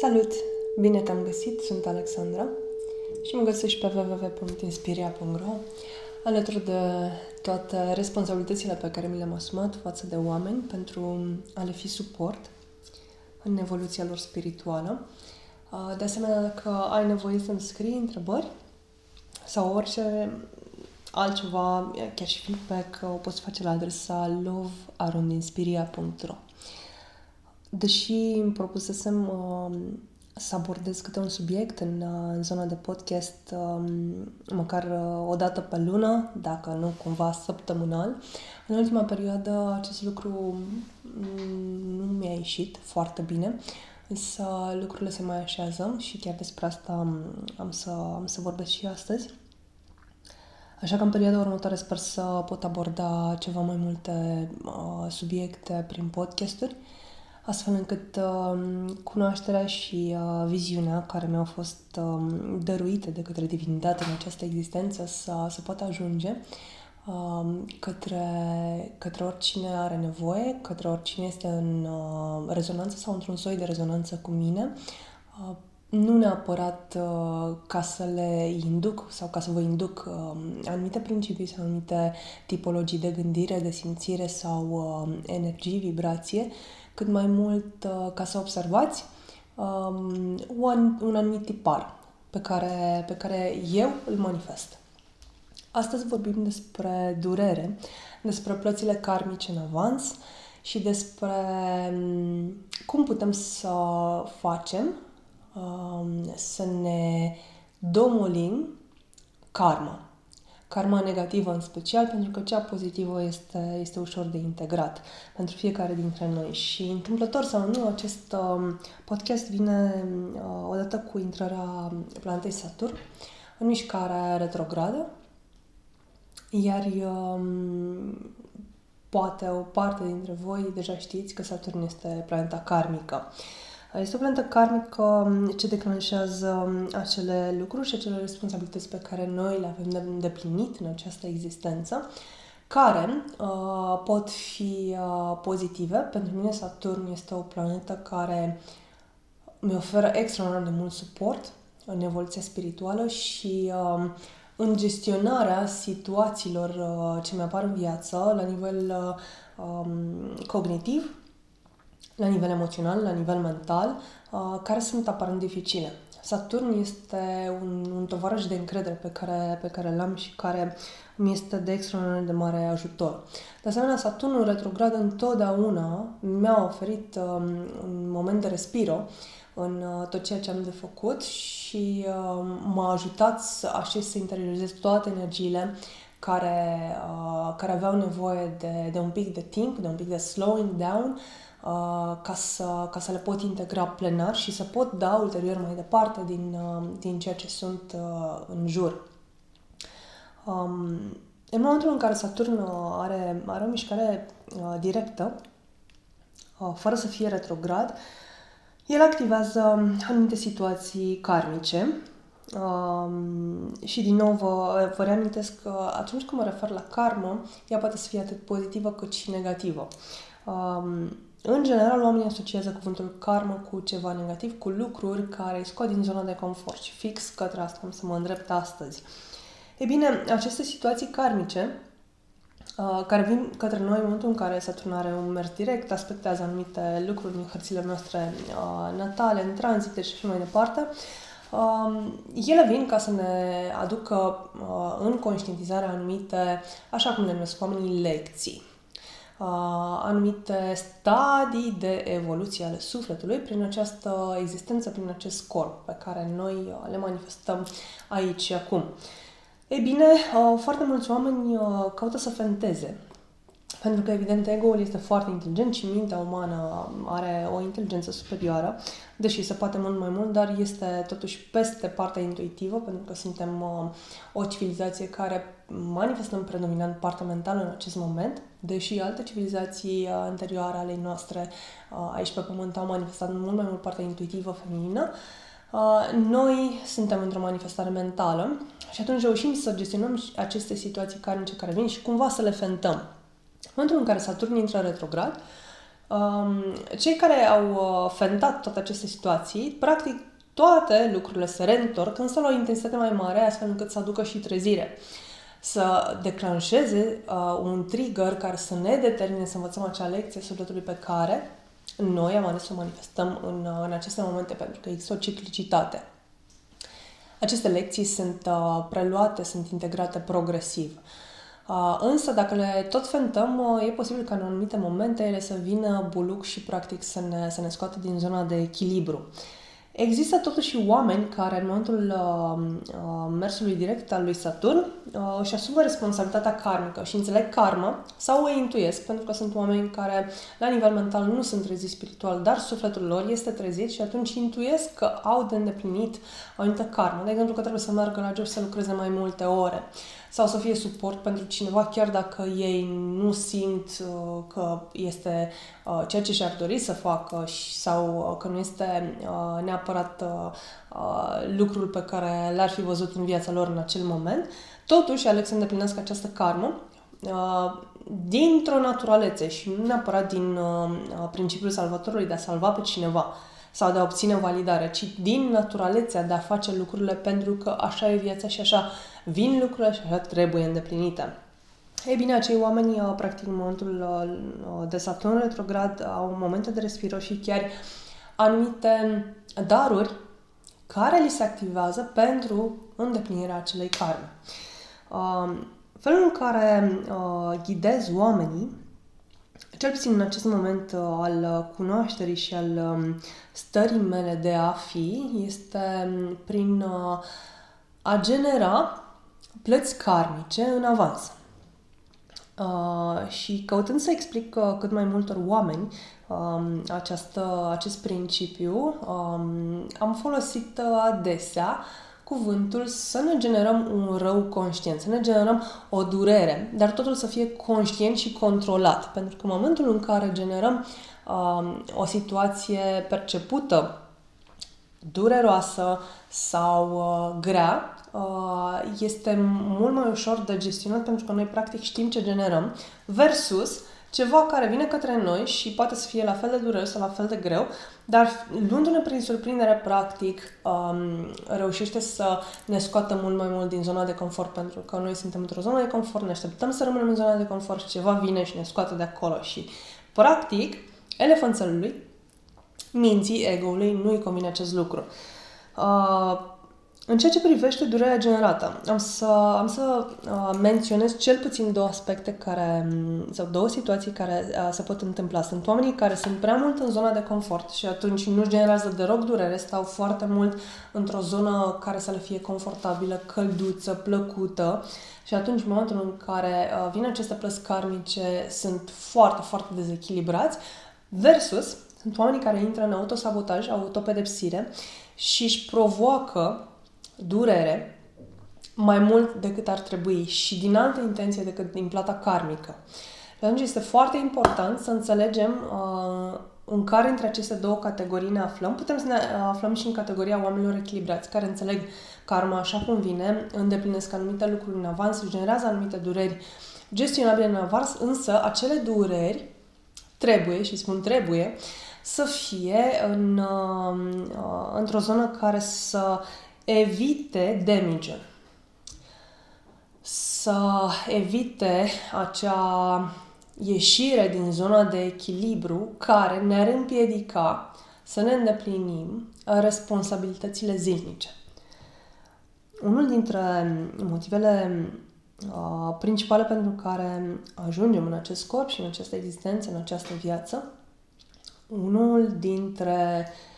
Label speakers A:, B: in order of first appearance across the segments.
A: Salut! Bine te-am găsit, sunt Alexandra și mă găsești pe www.inspiria.ro alături de toate responsabilitățile pe care mi le-am asumat față de oameni pentru a le fi suport în evoluția lor spirituală. De asemenea, dacă ai nevoie să-mi scrii întrebări sau orice altceva, chiar și feedback, o poți face la adresa lovearundinspiria.ro Deși îmi propusesem uh, să abordez câte un subiect în, uh, în zona de podcast, uh, măcar uh, o dată pe lună, dacă nu cumva săptămânal, în ultima perioadă acest lucru mm, nu mi-a ieșit foarte bine, însă lucrurile se mai așează și chiar despre asta am, am, să, am să vorbesc și astăzi. Așa că în perioada următoare sper să pot aborda ceva mai multe uh, subiecte prin podcasturi, astfel încât uh, cunoașterea și uh, viziunea care mi-au fost uh, dăruite de către divinitate în această existență să, să poată ajunge uh, către, către oricine are nevoie, către oricine este în uh, rezonanță sau într-un soi de rezonanță cu mine, uh, nu neapărat uh, ca să le induc sau ca să vă induc uh, anumite principii sau anumite tipologii de gândire, de simțire sau uh, energie, vibrație, cât mai mult uh, ca să observați um, un, un anumit tipar pe care, pe care eu îl manifest. Astăzi vorbim despre durere, despre plățile karmice în avans și despre um, cum putem să facem Um, să ne domolim karma. Karma negativă în special, pentru că cea pozitivă este, este ușor de integrat pentru fiecare dintre noi. Și întâmplător sau nu, acest um, podcast vine uh, odată cu intrarea planetei Saturn în mișcare retrogradă, iar um, poate o parte dintre voi deja știți că Saturn este planeta karmică. Uh, este o planetă karmică um, ce declanșează um, acele lucruri și acele responsabilități pe care noi le avem de îndeplinit în această existență, care uh, pot fi uh, pozitive. Pentru mine Saturn este o planetă care mi oferă extraordinar de mult suport în evoluția spirituală și uh, în gestionarea situațiilor uh, ce mi apar în viață la nivel uh, um, cognitiv, la nivel emoțional, la nivel mental, uh, care sunt aparent dificile. Saturn este un, un tovarăș de încredere pe care, pe care l-am și care mi este de extraordinar de mare ajutor. De asemenea, Saturnul retrograd întotdeauna mi-a oferit um, un moment de respiro în uh, tot ceea ce am de făcut și uh, m-a ajutat să așez să interiorizez toate energiile care, uh, care aveau nevoie de, de un pic de timp, de un pic de slowing down, Uh, ca, să, ca să le pot integra plenar și să pot da ulterior mai departe din, uh, din ceea ce sunt uh, în jur. Um, în momentul în care Saturn are, are o mișcare directă, fără să fie retrograd, el activează anumite situații karmice, Um, și din nou vă, vă reamintesc că atunci când mă refer la karmă, ea poate să fie atât pozitivă cât și negativă. Um, în general, oamenii asociază cuvântul karmă cu ceva negativ, cu lucruri care îi scot din zona de confort și fix către asta am să mă îndrept astăzi. E bine, aceste situații karmice uh, care vin către noi în momentul în care Saturn are un mers direct, aspectează anumite lucruri din hărțile noastre uh, natale, în tranzite și așa mai departe, uh, ele vin ca să ne aducă uh, în conștientizare anumite, așa cum le numesc oamenii, lecții anumite stadii de evoluție ale sufletului prin această existență, prin acest corp pe care noi le manifestăm aici și acum. Ei bine, foarte mulți oameni caută să fenteze pentru că, evident, ego-ul este foarte inteligent și mintea umană are o inteligență superioară, deși se poate mult mai mult, dar este totuși peste partea intuitivă, pentru că suntem uh, o civilizație care manifestăm predominant partea mentală în acest moment, deși alte civilizații uh, anterioare ale noastre uh, aici pe Pământ au manifestat mult mai mult partea intuitivă feminină. Uh, noi suntem într-o manifestare mentală și atunci reușim să gestionăm aceste situații karmice care vin și cumva să le fentăm. În momentul în care Saturn intră retrograd, Um, cei care au uh, fentat toate aceste situații, practic toate lucrurile se reîntorc, însă la o intensitate mai mare, astfel încât să aducă și trezire. Să declanșeze uh, un trigger care să ne determine să învățăm acea lecție sufletului pe care noi am ales să o manifestăm în, uh, în aceste momente, pentru că există o ciclicitate. Aceste lecții sunt uh, preluate, sunt integrate progresiv. Uh, însă, dacă le tot fentăm, uh, e posibil ca în anumite momente ele să vină buluc și practic să ne, să ne scoată din zona de echilibru. Există totuși oameni care în momentul uh, uh, mersului direct al lui Saturn uh, își asumă responsabilitatea karmică și înțeleg karma sau o intuiesc pentru că sunt oameni care la nivel mental nu sunt treziți spiritual, dar sufletul lor este trezit și atunci intuiesc că au de îndeplinit o anumită karmă. De exemplu că trebuie să meargă la job să lucreze mai multe ore sau să fie suport pentru cineva chiar dacă ei nu simt uh, că este uh, ceea ce și-ar dori să facă sau uh, că nu este uh, neapărat uh, uh, lucrul pe care l-ar fi văzut în viața lor în acel moment, totuși aleg să îndeplinească această karmă uh, dintr-o naturalețe și nu neapărat din uh, principiul salvatorului de a salva pe cineva sau de a obține validare, ci din naturalețea de a face lucrurile pentru că așa e viața și așa vin lucrurile și așa trebuie îndeplinite. Ei bine, acei oameni, uh, practic, în momentul uh, de Saturn retrograd, au momente de respiro și chiar anumite daruri care li se activează pentru îndeplinirea acelei karme. Um, felul în care uh, ghidez oamenii, cel puțin în acest moment al cunoașterii și al um, stării mele de a fi, este um, prin a genera plăți karmice în avans. Uh, și căutând să explic uh, cât mai multor oameni um, această, acest principiu, um, am folosit uh, adesea cuvântul să ne generăm un rău conștient, să ne generăm o durere, dar totul să fie conștient și controlat. Pentru că în momentul în care generăm um, o situație percepută dureroasă sau uh, grea, Uh, este mult mai ușor de gestionat pentru că noi practic știm ce generăm versus ceva care vine către noi și poate să fie la fel de dureros sau la fel de greu, dar luându-ne prin surprindere, practic, um, reușește să ne scoată mult mai mult din zona de confort, pentru că noi suntem într-o zonă de confort, ne așteptăm să rămânem în zona de confort și ceva vine și ne scoate de acolo și, practic, elefanțelului, minții, ego-ului, nu-i convine acest lucru. Uh, în ceea ce privește durerea generată, am să, am să uh, menționez cel puțin două aspecte care, mm, sau două situații care uh, se pot întâmpla. Sunt oamenii care sunt prea mult în zona de confort și atunci nu generează deloc durere, stau foarte mult într-o zonă care să le fie confortabilă, călduță, plăcută și atunci, în momentul în care uh, vin aceste plăți karmice, sunt foarte, foarte dezechilibrați, versus sunt oamenii care intră în autosabotaj, autopedepsire și își provoacă durere mai mult decât ar trebui și din altă intenție decât din plata karmică. Și atunci este foarte important să înțelegem uh, în care între aceste două categorii ne aflăm. Putem să ne aflăm și în categoria oamenilor echilibrați, care înțeleg karma așa cum vine, îndeplinesc anumite lucruri în avans, generează anumite dureri gestionabile în avans, însă acele dureri trebuie, și spun trebuie, să fie în, uh, uh într-o zonă care să evite damage să evite acea ieșire din zona de echilibru care ne-ar împiedica să ne îndeplinim responsabilitățile zilnice. Unul dintre motivele uh, principale pentru care ajungem în acest corp și în această existență, în această viață, unul dintre uh,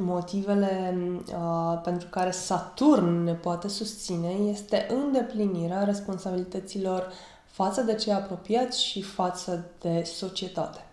A: motivele uh, pentru care Saturn ne poate susține este îndeplinirea responsabilităților față de cei apropiați și față de societate.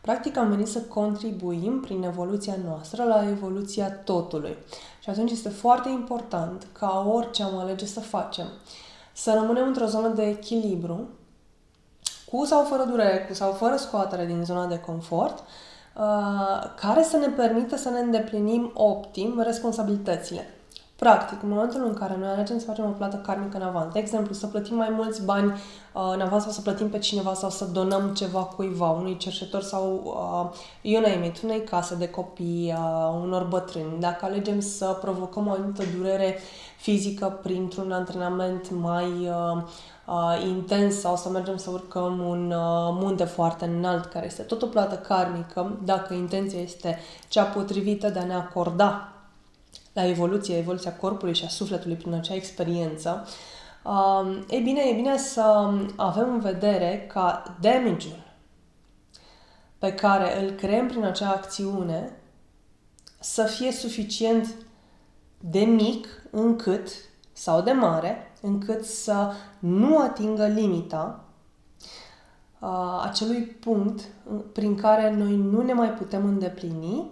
A: Practic am venit să contribuim prin evoluția noastră la evoluția totului. Și atunci este foarte important ca orice am alege să facem, să rămânem într-o zonă de echilibru, cu sau fără durere, cu sau fără scoatere din zona de confort, Uh, care să ne permită să ne îndeplinim optim responsabilitățile. Practic, în momentul în care noi alegem să facem o plată karmică în avans, de exemplu, să plătim mai mulți bani uh, în avans sau să plătim pe cineva sau să donăm ceva cuiva, unui cerșetor sau, uh, you name it, unei case de copii, uh, unor bătrâni, dacă alegem să provocăm o anumită durere fizică printr-un antrenament mai uh, uh, intens sau să mergem să urcăm un uh, munte foarte înalt, care este tot o plată karmică, dacă intenția este cea potrivită de a ne acorda la evoluție, evoluția corpului și a sufletului prin acea experiență, uh, e bine, e bine să avem în vedere ca damage-ul pe care îl creăm prin acea acțiune să fie suficient de mic încât, sau de mare, încât să nu atingă limita uh, acelui punct prin care noi nu ne mai putem îndeplini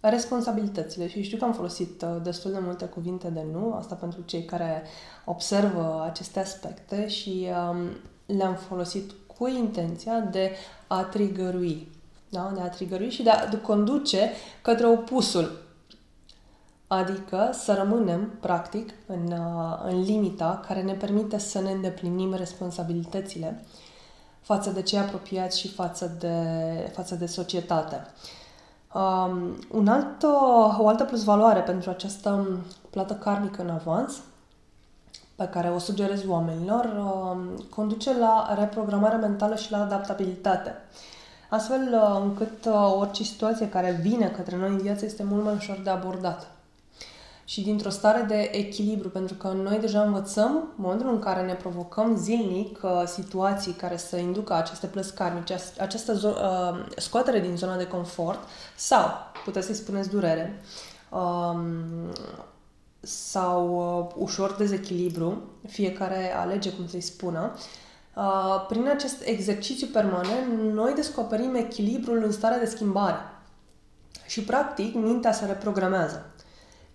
A: responsabilitățile. Și știu că am folosit uh, destul de multe cuvinte de nu, asta pentru cei care observă aceste aspecte și um, le-am folosit cu intenția de a trigărui. Da? De a trigărui și de a conduce către opusul Adică să rămânem, practic, în, uh, în limita care ne permite să ne îndeplinim responsabilitățile față de cei apropiați și față de, față de societate. Um, un alt, uh, o altă plusvaloare pentru această plată karmică în avans pe care o sugerez oamenilor uh, conduce la reprogramare mentală și la adaptabilitate. Astfel uh, încât uh, orice situație care vine către noi în viață este mult mai ușor de abordat și dintr-o stare de echilibru, pentru că noi deja învățăm, în momentul în care ne provocăm zilnic uh, situații care să inducă aceste plăți karmice, această zo- uh, scoatere din zona de confort sau, puteți să-i spuneți durere, um, sau uh, ușor dezechilibru, fiecare alege cum să-i spună, uh, prin acest exercițiu permanent, noi descoperim echilibrul în starea de schimbare. Și, practic, mintea se reprogramează.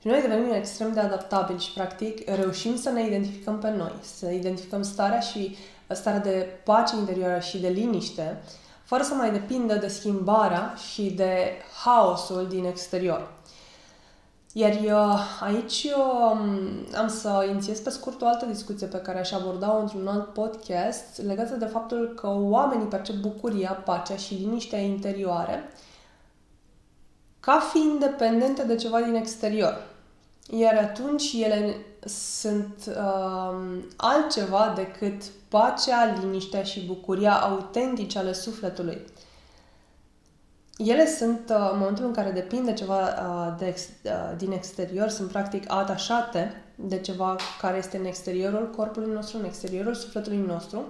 A: Și noi devenim extrem de adaptabili și, practic, reușim să ne identificăm pe noi, să identificăm starea și starea de pace interioară și de liniște, fără să mai depindă de schimbarea și de haosul din exterior. Iar eu, aici eu am să inițiez pe scurt o altă discuție pe care aș aborda-o într-un alt podcast legată de faptul că oamenii percep bucuria, pacea și liniștea interioare ca fiind independente de ceva din exterior. Iar atunci ele sunt uh, altceva decât pacea, liniștea și bucuria autentice ale sufletului. Ele sunt, uh, în momentul în care depind de ceva uh, de ex, uh, din exterior, sunt practic atașate de ceva care este în exteriorul corpului nostru, în exteriorul sufletului nostru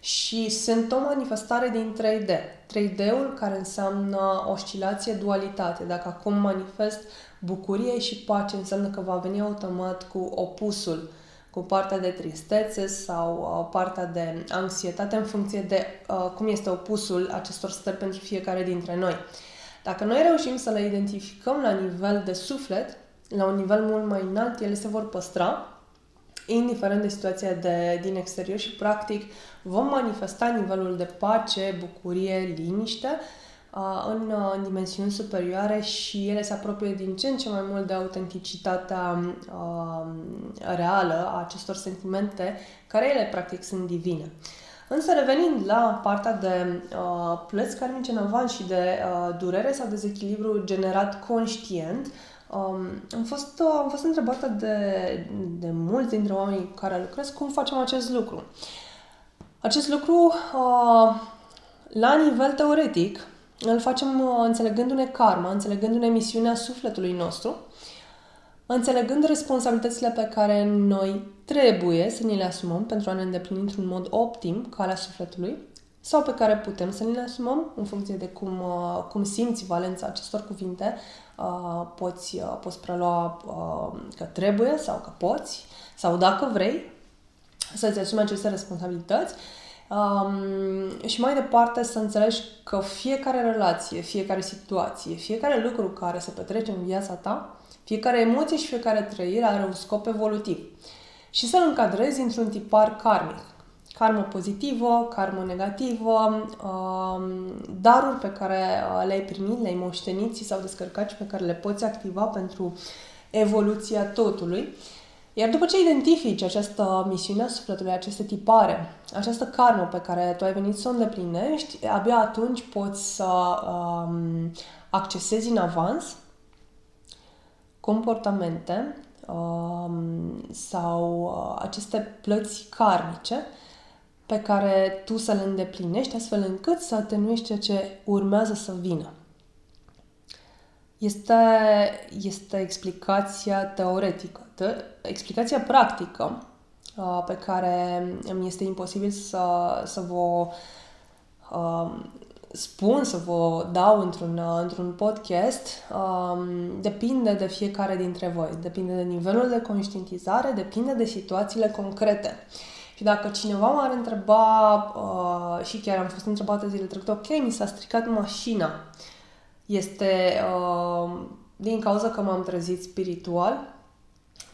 A: și sunt o manifestare din 3D. 3D-ul care înseamnă oscilație, dualitate. Dacă acum manifest bucurie și pace, înseamnă că va veni automat cu opusul, cu partea de tristețe sau uh, partea de anxietate în funcție de uh, cum este opusul acestor stări pentru fiecare dintre noi. Dacă noi reușim să le identificăm la nivel de suflet, la un nivel mult mai înalt, ele se vor păstra indiferent de situația de, din exterior și, practic, vom manifesta nivelul de pace, bucurie, liniște uh, în, uh, în dimensiuni superioare și ele se apropie din ce în ce mai mult de autenticitatea uh, reală a acestor sentimente, care ele, practic, sunt divine. Însă, revenind la partea de uh, plăți karmice în avans și de uh, durere sau dezechilibru generat conștient, uh, Um, am, fost, uh, am fost întrebată de, de mulți dintre oamenii cu care lucrez cum facem acest lucru. Acest lucru, uh, la nivel teoretic, îl facem uh, înțelegându-ne karma, înțelegându-ne misiunea sufletului nostru, înțelegând responsabilitățile pe care noi trebuie să ni le asumăm pentru a ne îndeplini într-un mod optim calea sufletului sau pe care putem să ni le asumăm în funcție de cum, uh, cum simți valența acestor cuvinte, uh, poți, uh, poți prelua că trebuie sau că poți sau dacă vrei să-ți asumi aceste responsabilități Um, și mai departe să înțelegi că fiecare relație, fiecare situație, fiecare lucru care se petrece în viața ta, fiecare emoție și fiecare trăire are un scop evolutiv. Și să-l încadrezi într-un tipar karmic karmă pozitivă, karmă negativă, um, daruri pe care uh, le-ai primit, le-ai moștenit sau descărcat și pe care le poți activa pentru evoluția totului. Iar după ce identifici această misiune a sufletului, aceste tipare, această karmă pe care tu ai venit să o îndeplinești, abia atunci poți să um, accesezi în avans comportamente um, sau uh, aceste plăți karmice pe care tu să le îndeplinești astfel încât să atenuiești ceea ce urmează să vină. Este, este explicația teoretică. Te, explicația practică uh, pe care îmi este imposibil să, să vă uh, spun, să vă dau într-un, într-un podcast, um, depinde de fiecare dintre voi. Depinde de nivelul de conștientizare, depinde de situațiile concrete. Și dacă cineva m-ar întreba, uh, și chiar am fost întrebată zile trecute, ok, mi s-a stricat mașina, este uh, din cauza că m-am trezit spiritual,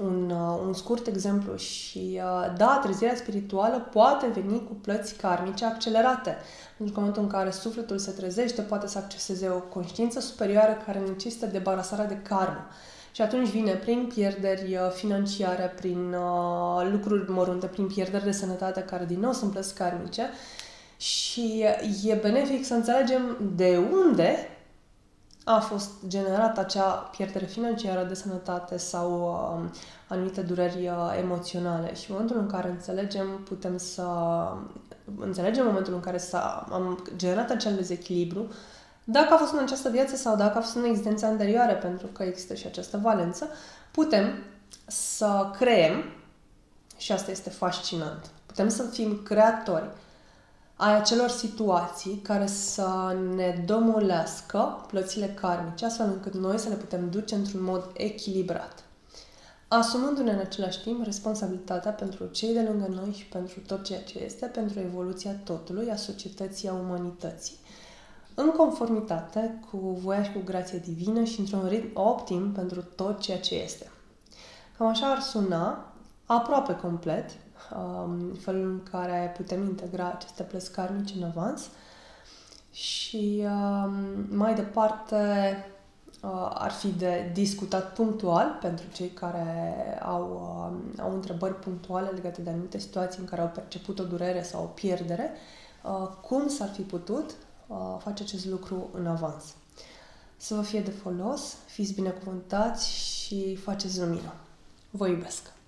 A: un, uh, un scurt exemplu și uh, da, trezirea spirituală poate veni cu plăți karmice accelerate. Pentru că în momentul în care sufletul se trezește, poate să acceseze o conștiință superioară care necesită debarasarea de karmă. Și atunci vine prin pierderi uh, financiare, prin uh, lucruri mărunte, prin pierderi de sănătate, care din nou sunt plăți karmice. Și e benefic să înțelegem de unde a fost generată acea pierdere financiară de sănătate sau uh, anumite dureri uh, emoționale. Și în momentul în care înțelegem, putem să înțelegem momentul în care s-a, am generat acel dezechilibru, dacă a fost în această viață sau dacă a fost în existența anterioară, pentru că există și această valență, putem să creem, și asta este fascinant, putem să fim creatori ai acelor situații care să ne domolească plățile karmice, astfel încât noi să le putem duce într-un mod echilibrat. Asumându-ne în același timp responsabilitatea pentru cei de lângă noi și pentru tot ceea ce este, pentru evoluția totului, a societății, a umanității, în conformitate cu voia și cu grația divină și într-un ritm optim pentru tot ceea ce este. Cam așa ar suna, aproape complet, um, felul în care putem integra aceste plăți karmice în avans. Și um, mai departe uh, ar fi de discutat punctual pentru cei care au, uh, au întrebări punctuale legate de anumite situații în care au perceput o durere sau o pierdere, uh, cum s-ar fi putut uh, face acest lucru în avans. Să vă fie de folos, fiți binecuvântați și faceți lumină. Vă iubesc!